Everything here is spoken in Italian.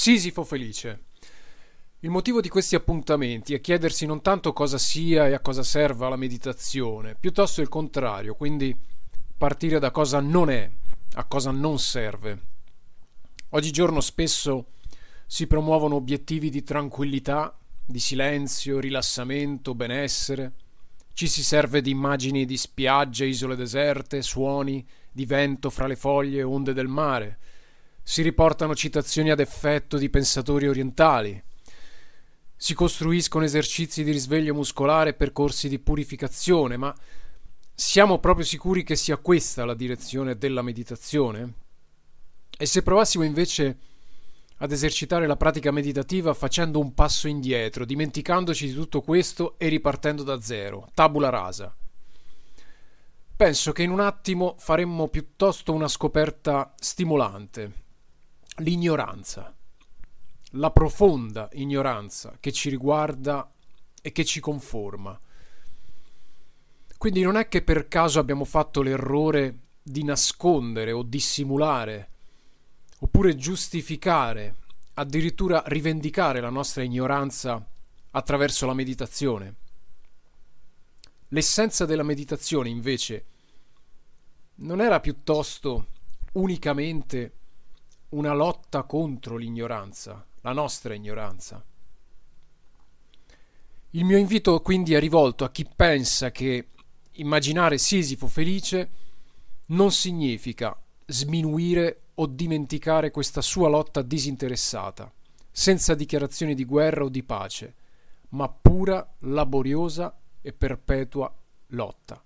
Sisifo felice. Il motivo di questi appuntamenti è chiedersi non tanto cosa sia e a cosa serva la meditazione, piuttosto il contrario, quindi partire da cosa non è, a cosa non serve. Oggigiorno spesso si promuovono obiettivi di tranquillità, di silenzio, rilassamento, benessere. Ci si serve di immagini di spiagge, isole deserte, suoni di vento fra le foglie, onde del mare si riportano citazioni ad effetto di pensatori orientali, si costruiscono esercizi di risveglio muscolare e percorsi di purificazione, ma siamo proprio sicuri che sia questa la direzione della meditazione? E se provassimo invece ad esercitare la pratica meditativa facendo un passo indietro, dimenticandoci di tutto questo e ripartendo da zero, tabula rasa? Penso che in un attimo faremmo piuttosto una scoperta stimolante l'ignoranza, la profonda ignoranza che ci riguarda e che ci conforma. Quindi non è che per caso abbiamo fatto l'errore di nascondere o dissimulare, oppure giustificare, addirittura rivendicare la nostra ignoranza attraverso la meditazione. L'essenza della meditazione, invece, non era piuttosto unicamente una lotta contro l'ignoranza, la nostra ignoranza. Il mio invito quindi è rivolto a chi pensa che immaginare Sisifo felice non significa sminuire o dimenticare questa sua lotta disinteressata, senza dichiarazioni di guerra o di pace, ma pura, laboriosa e perpetua lotta.